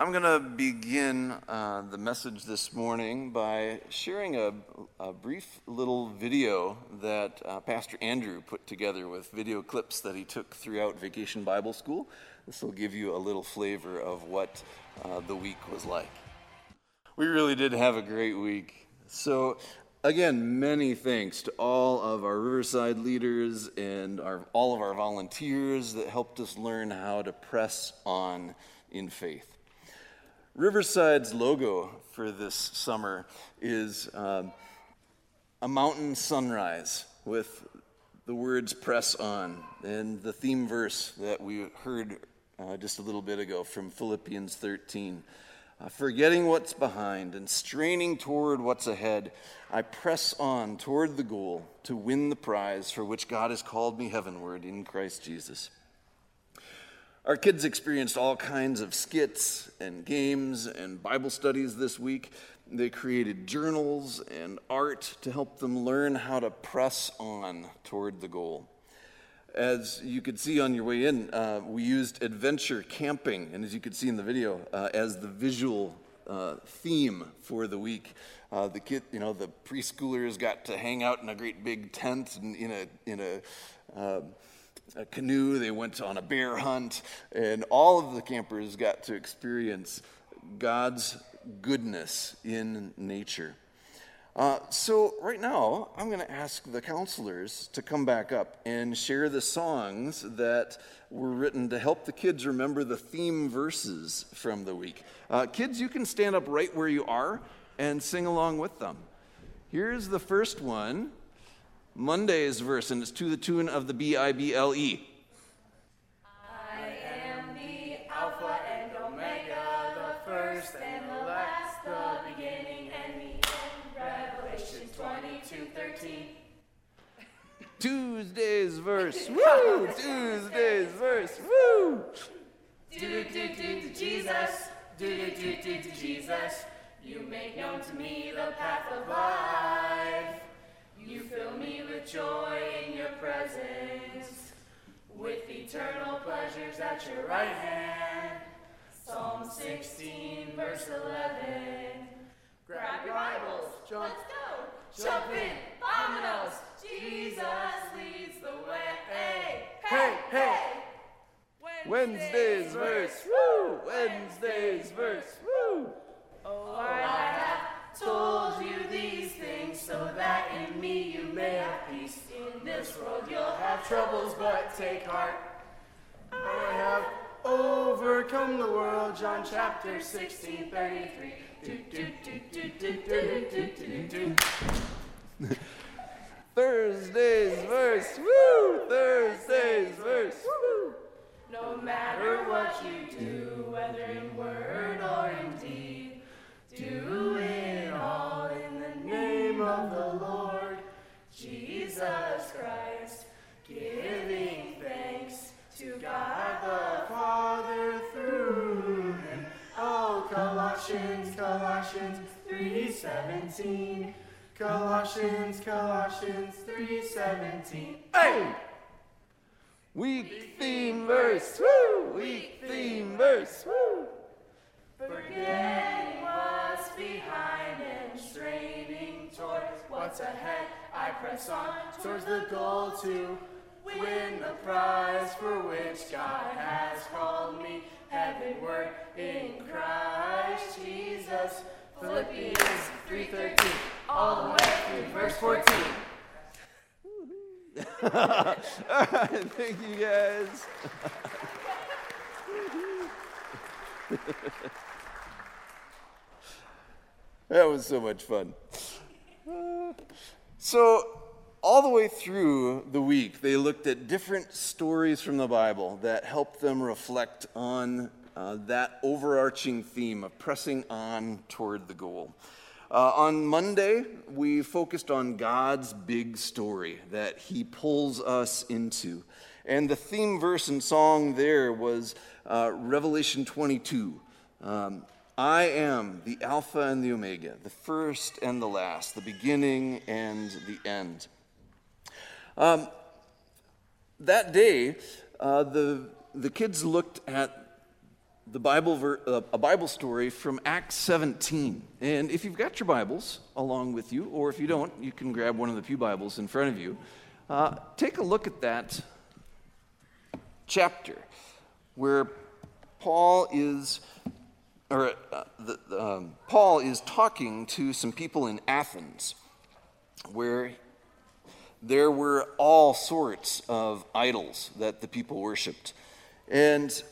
I'm going to begin uh, the message this morning by sharing a, a brief little video that uh, Pastor Andrew put together with video clips that he took throughout Vacation Bible School. This will give you a little flavor of what uh, the week was like. We really did have a great week. So, again, many thanks to all of our Riverside leaders and our, all of our volunteers that helped us learn how to press on in faith. Riverside's logo for this summer is um, a mountain sunrise with the words press on and the theme verse that we heard uh, just a little bit ago from Philippians 13. Uh, forgetting what's behind and straining toward what's ahead, I press on toward the goal to win the prize for which God has called me heavenward in Christ Jesus. Our kids experienced all kinds of skits and games and Bible studies this week. They created journals and art to help them learn how to press on toward the goal. As you could see on your way in, uh, we used adventure camping, and as you could see in the video, uh, as the visual uh, theme for the week. Uh, the kid, you know, the preschoolers got to hang out in a great big tent and in a in a uh, a canoe, they went on a bear hunt, and all of the campers got to experience God's goodness in nature. Uh, so, right now, I'm going to ask the counselors to come back up and share the songs that were written to help the kids remember the theme verses from the week. Uh, kids, you can stand up right where you are and sing along with them. Here's the first one Monday's verse, and it's to the tune of the B I B L E. I am the Alpha and Omega, the first and the last, the beginning and the end. Revelation 22 13. Tuesday's verse. Woo! Tuesday's verse. Woo! Do do do do to Jesus, do do do do to Jesus. You make known to me the path of life. You fill me with joy in your presence, with eternal pleasures at your right hand. Psalm 16, verse 11. Grab your Bibles, jump, let's go, jump in, vámonos. Jesus leads the way. Hey, hey, hey. Wednesday's verse. Woo! Wednesday's verse. Woo! Oh, I oh, have told you things so that in me you may have peace. In this world you'll have troubles, but take heart. I have overcome the world, John chapter 16, 33. Do, do, do, Thursday's verse, woo! Thursday's verse, woo! No matter what you do, whether in word or in deed, do it of the Lord Jesus Christ, giving thanks to God the Father through him. Oh, Colossians, Colossians 3:17. Colossians, Colossians 3:17. Hey! Week theme verse. Woo! Week theme verse. Woo! Forgetting what's ahead, I press on towards the goal to win the prize for which God has called me heavenward in Christ Jesus. Philippians 3:13, all the way through verse 14. All right, thank you guys. that was so much fun. So, all the way through the week, they looked at different stories from the Bible that helped them reflect on uh, that overarching theme of pressing on toward the goal. Uh, on Monday, we focused on God's big story that He pulls us into. And the theme verse and song there was uh, Revelation 22. Um, I am the Alpha and the Omega, the first and the last, the beginning and the end. Um, that day, uh, the, the kids looked at the Bible ver- uh, a Bible story from Acts 17. And if you've got your Bibles along with you, or if you don't, you can grab one of the Pew Bibles in front of you. Uh, take a look at that chapter where Paul is, or uh, the, um, Paul is talking to some people in Athens, where there were all sorts of idols that the people worshipped. And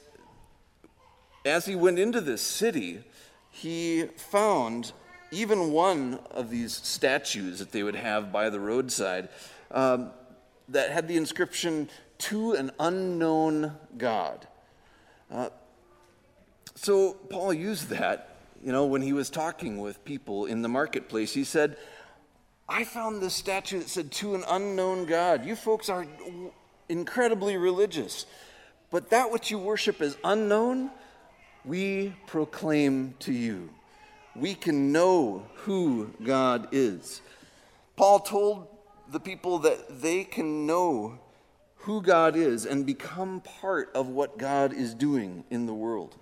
as he went into this city, he found even one of these statues that they would have by the roadside um, that had the inscription, To an Unknown God. Uh, so Paul used that, you know, when he was talking with people in the marketplace. He said, I found this statue that said, To an unknown God. You folks are incredibly religious, but that which you worship is unknown, we proclaim to you. We can know who God is. Paul told the people that they can know who God is and become part of what God is doing in the world.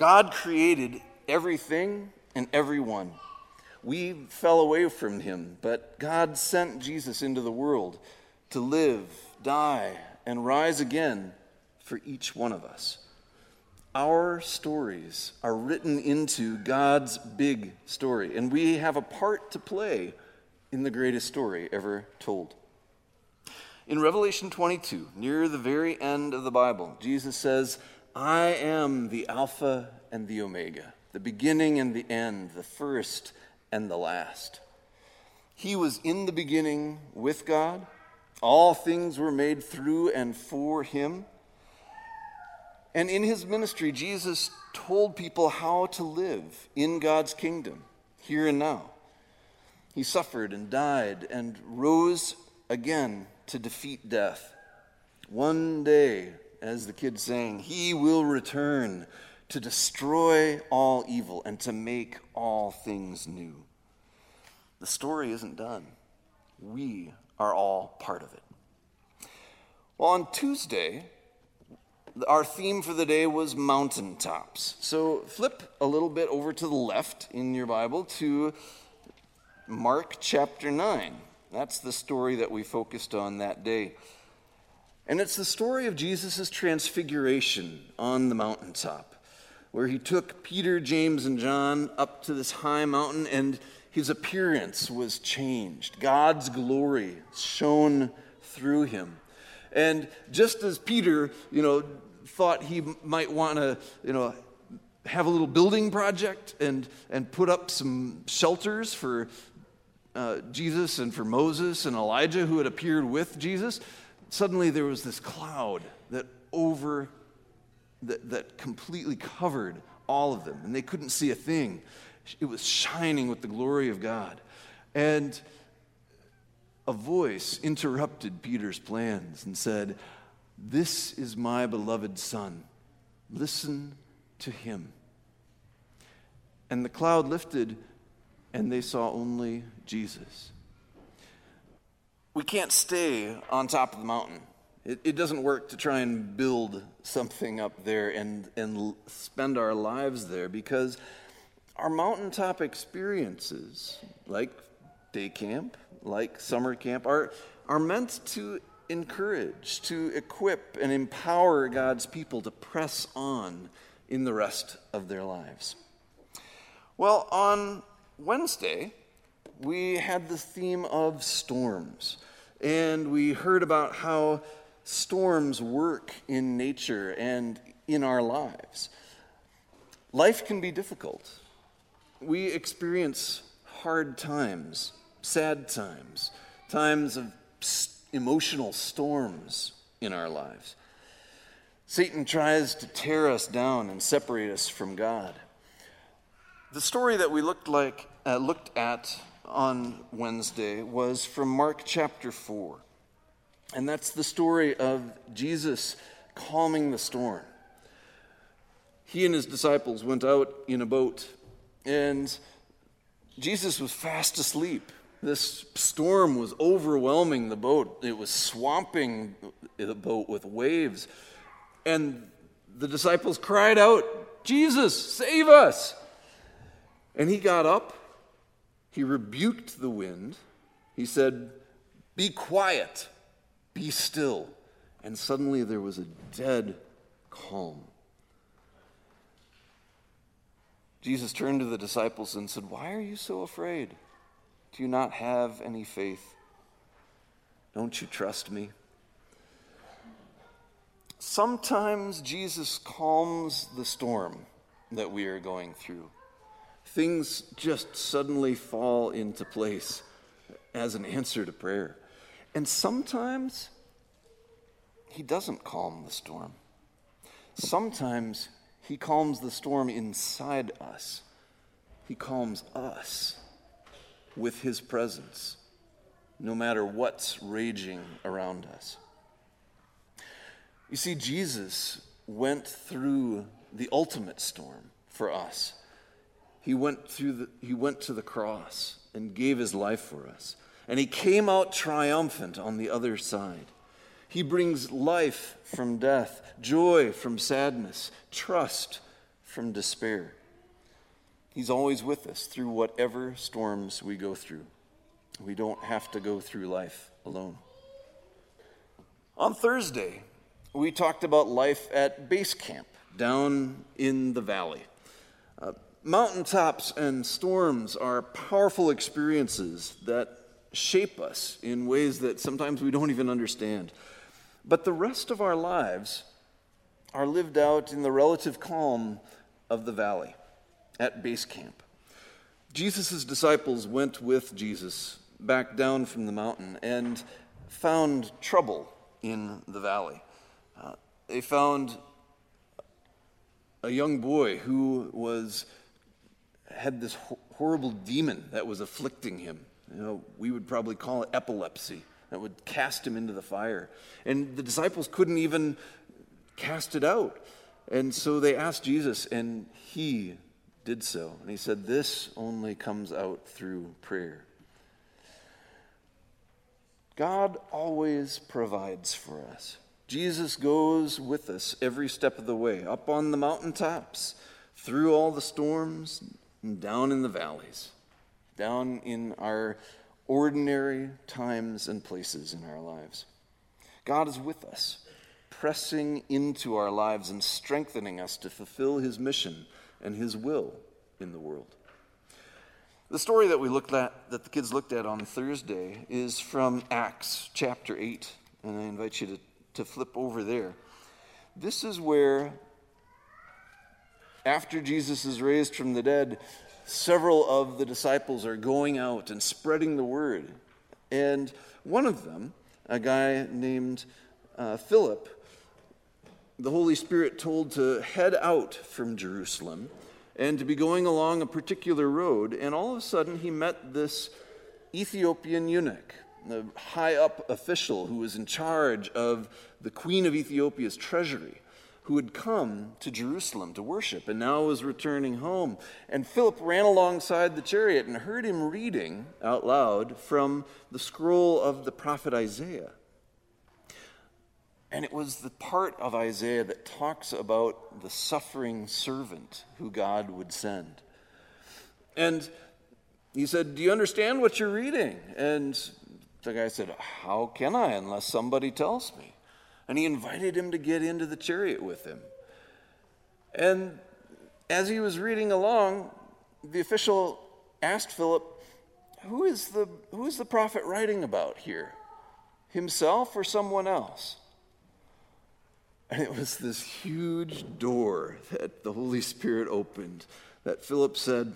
God created everything and everyone. We fell away from him, but God sent Jesus into the world to live, die, and rise again for each one of us. Our stories are written into God's big story, and we have a part to play in the greatest story ever told. In Revelation 22, near the very end of the Bible, Jesus says, I am the Alpha and the Omega, the beginning and the end, the first and the last. He was in the beginning with God. All things were made through and for him. And in his ministry, Jesus told people how to live in God's kingdom, here and now. He suffered and died and rose again to defeat death. One day, as the kids sang, he will return to destroy all evil and to make all things new. The story isn't done. We are all part of it. Well, on Tuesday, our theme for the day was mountaintops. So flip a little bit over to the left in your Bible to Mark chapter 9. That's the story that we focused on that day. And it's the story of Jesus' transfiguration on the mountaintop, where he took Peter, James, and John up to this high mountain, and his appearance was changed. God's glory shone through him. And just as Peter, you know, thought he might want to, you know, have a little building project and, and put up some shelters for uh, Jesus and for Moses and Elijah who had appeared with Jesus, suddenly there was this cloud that over, that, that completely covered all of them, and they couldn't see a thing. It was shining with the glory of God. And a voice interrupted Peter's plans and said, This is my beloved Son. Listen to him. And the cloud lifted, and they saw only Jesus. We can't stay on top of the mountain. It, it, doesn't work to try and build something up there and, and spend our lives there because our mountaintop experiences, like day camp, like summer camp, are, are meant to encourage, to equip, and empower God's people to press on in the rest of their lives. Well, on Wednesday, we had the theme of storms, and we heard about how storms work in nature and in our lives. Life can be difficult. We experience hard times sad times, times of emotional storms in our lives. Satan tries to tear us down and separate us from God. The story that we looked, like, uh, looked at on Wednesday was from Mark chapter 4. And that's the story of Jesus calming the storm. He and his disciples went out in a boat, and Jesus was fast asleep. This storm was overwhelming the boat, it was swamping the boat with waves. And the disciples cried out Jesus, save us. And he got up, he rebuked the wind, he said, Be quiet, be still. And suddenly there was a dead calm. Jesus turned to the disciples and said, Why are you so afraid? Do you not have any faith? Don't you trust me? Sometimes Jesus calms the storm that we are going through. Things just suddenly fall into place as an answer to prayer. And sometimes he doesn't calm the storm. Sometimes he calms the storm inside us. He calms us with his presence, no matter what's raging around us. You see, Jesus went through the ultimate storm for us. He went, through the, he went to the cross and gave his life for us. And he came out triumphant on the other side. He brings life from death, joy from sadness, trust from despair. He's always with us through whatever storms we go through. We don't have to go through life alone. On Thursday, we talked about life at base camp down in the valley. Uh, mountaintops and storms are powerful experiences that shape us in ways that sometimes we don't even understand. But the rest of our lives are lived out in the relative calm of the valley at base camp. Jesus' disciples went with Jesus back down from the mountain and found trouble in the valley. Uh, they found a young boy who was had this horrible demon that was afflicting him. You know, we would probably call it epilepsy that would cast him into the fire. And the disciples couldn't even cast it out. And so they asked Jesus, and he did so. And he said, This only comes out through prayer. God always provides for us. Jesus goes with us every step of the way, up on the mountaintops, through all the storms, down in the valleys, down in our ordinary times and places in our lives. God is with us, pressing into our lives and strengthening us to fulfill his mission and his will in the world. The story that we looked at, that the kids looked at on Thursday, is from Acts chapter 8, and I invite you to to flip over there. This is where, after Jesus is raised from the dead, several of the disciples are going out and spreading the word. And one of them, a guy named uh, Philip, the Holy Spirit told to head out from Jerusalem and to be going along a particular road. And all of a sudden, he met this Ethiopian eunuch the high up official who was in charge of the queen of Ethiopia's treasury, who had come to Jerusalem to worship and now was returning home. And Philip ran alongside the chariot and heard him reading out loud from the scroll of the prophet Isaiah. And it was the part of Isaiah that talks about the suffering servant who God would send. And he said, Do you understand what you're reading? And the guy said, How can I unless somebody tells me? And he invited him to get into the chariot with him. And as he was reading along, the official asked Philip, Who is the, who is the prophet writing about here? Himself or someone else? And it was this huge door that the Holy Spirit opened that Philip said,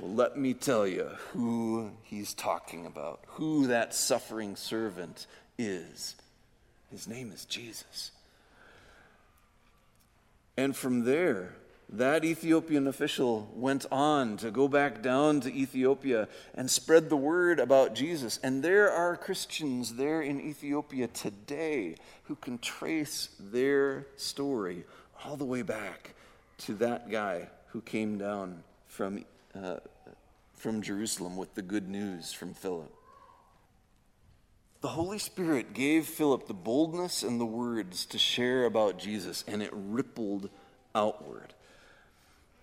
well, let me tell you who he's talking about, who that suffering servant is. His name is Jesus. And from there, that Ethiopian official went on to go back down to Ethiopia and spread the word about Jesus. And there are Christians there in Ethiopia today who can trace their story all the way back to that guy who came down from uh, from Jerusalem with the good news from Philip. The Holy Spirit gave Philip the boldness and the words to share about Jesus, and it rippled outward.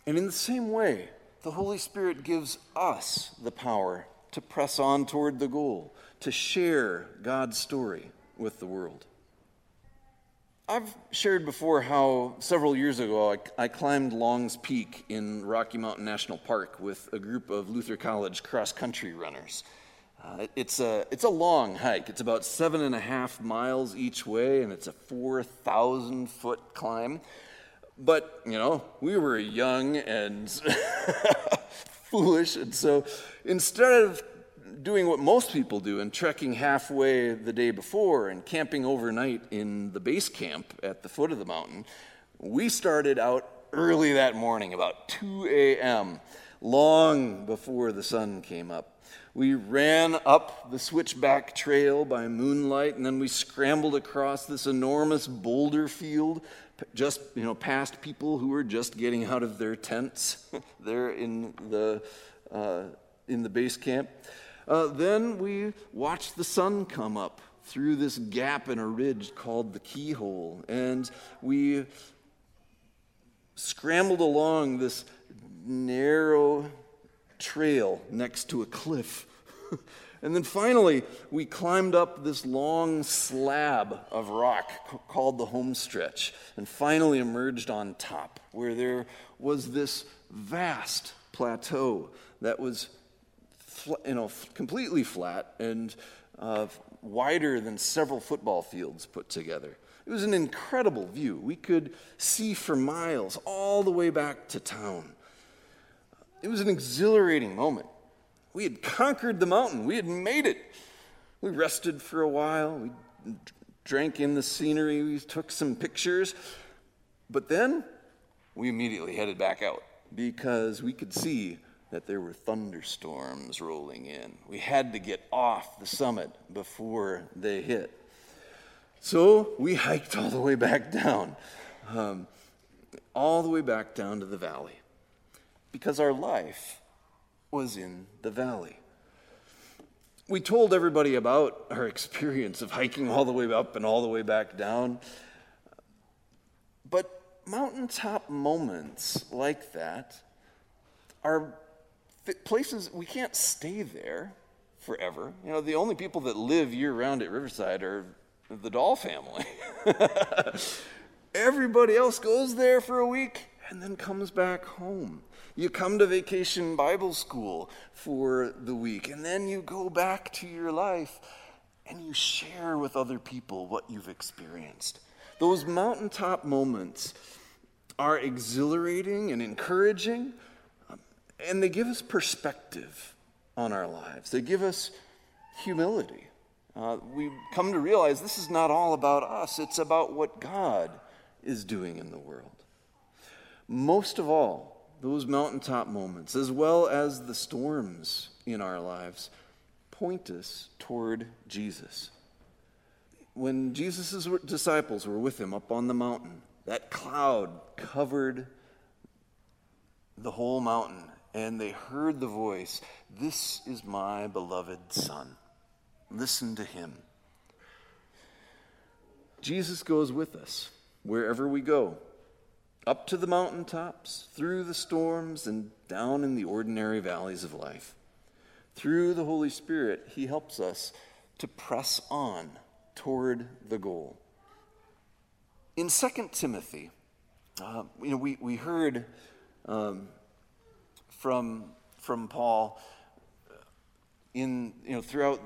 And in the same way, the Holy Spirit gives us the power to press on toward the goal, to share God's story with the world. I've shared before how several years ago I, I, climbed Longs Peak in Rocky Mountain National Park with a group of Luther College cross country runners. Uh, it's, a, it's a long hike. It's about seven and a half miles each way, and it's a 4,000 foot climb. But, you know, we were young and foolish, and so instead of doing what most people do and trekking halfway the day before and camping overnight in the base camp at the foot of the mountain, we started out early that morning, about 2 a.m., long before the sun came up. We ran up the switchback trail by moonlight, and then we scrambled across this enormous boulder field, just you know, past people who were just getting out of their tents there in the uh, in the base camp. Uh, then we watched the sun come up through this gap in a ridge called the keyhole, and we scrambled along this narrow trail next to a cliff. and then finally, we climbed up this long slab of rock called the home stretch and finally emerged on top, where there was this vast plateau that was you know, completely flat and uh, wider than several football fields put together. It was an incredible view. We could see for miles all the way back to town. It was an exhilarating moment. We had conquered the mountain, we had made it. We rested for a while, we drank in the scenery, we took some pictures, but then we immediately headed back out because we could see that there were thunderstorms rolling in. We had to get off the summit before they hit. So we hiked all the way back down, um, all the way back down to the valley, because our life was in the valley. We told everybody about our experience of hiking all the way up and all the way back down. But mountaintop moments like that are places we can't stay there forever. You know, the only people that live year round at Riverside are the Doll family. Everybody else goes there for a week and then comes back home. You come to vacation Bible school for the week, and then you go back to your life and you share with other people what you've experienced. Those mountaintop moments are exhilarating and encouraging, and they give us perspective on our lives, they give us humility. Uh, we come to realize this is not all about us, it's about what God is doing in the world. Most of all, those mountaintop moments, as well as the storms in our lives, point us toward Jesus. When Jesus' disciples were with him up on the mountain, that cloud covered the whole mountain and they heard the voice This is my beloved Son. Listen to him. Jesus goes with us wherever we go, up to the mountaintops, through the storms, and down in the ordinary valleys of life. Through the Holy Spirit, He helps us to press on toward the goal. In 2 Timothy, uh, you know, we, we heard um, from, from Paul in, you know, throughout,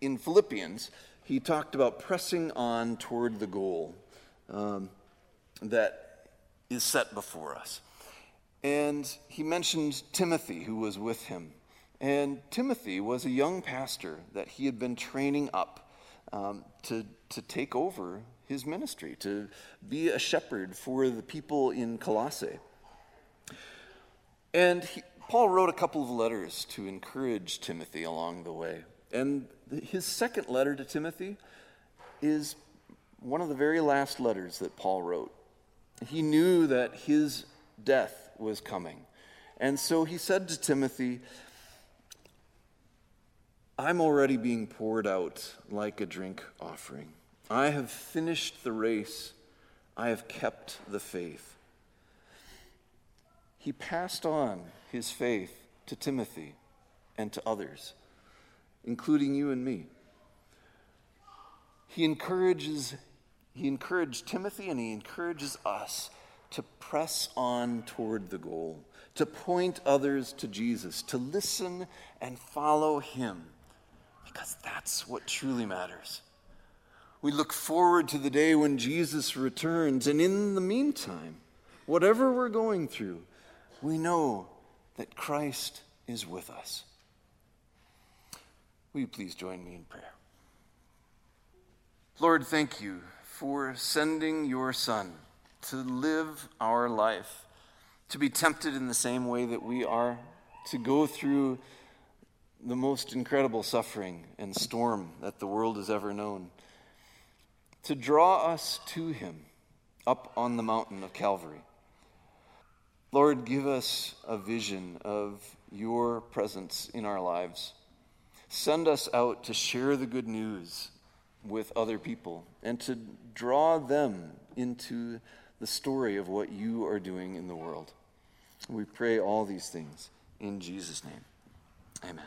in Philippians, he talked about pressing on toward the goal um, that is set before us. And he mentioned Timothy, who was with him. And Timothy was a young pastor that he had been training up um, to, to take over his ministry, to be a shepherd for the people in Colossae. And he, Paul wrote a couple of letters to encourage Timothy along the way. And his second letter to Timothy is one of the very last letters that Paul wrote. He knew that his death was coming. And so he said to Timothy, I'm already being poured out like a drink offering. I have finished the race. I have kept the faith. he passed on his faith to Timothy and to others, including you and me. He encourages he encouraged Timothy and he encourages us to press on toward the goal, to point others to Jesus, to listen and follow him, because that's what truly matters. We look forward to the day when Jesus returns, and in the meantime, whatever we're going through, we know that Christ is with us. Will you please join me in prayer? Lord, thank you for sending your Son to live our life, to be tempted in the same way that we are, to go through the most incredible suffering and storm that the world has ever known, to draw us to Him up on the mountain of Calvary. Lord, give us a vision of your presence in our lives. Send us out to share the good news with other people and to draw them into the story of what you are doing in the world. We pray all these things in Jesus' name. Amen.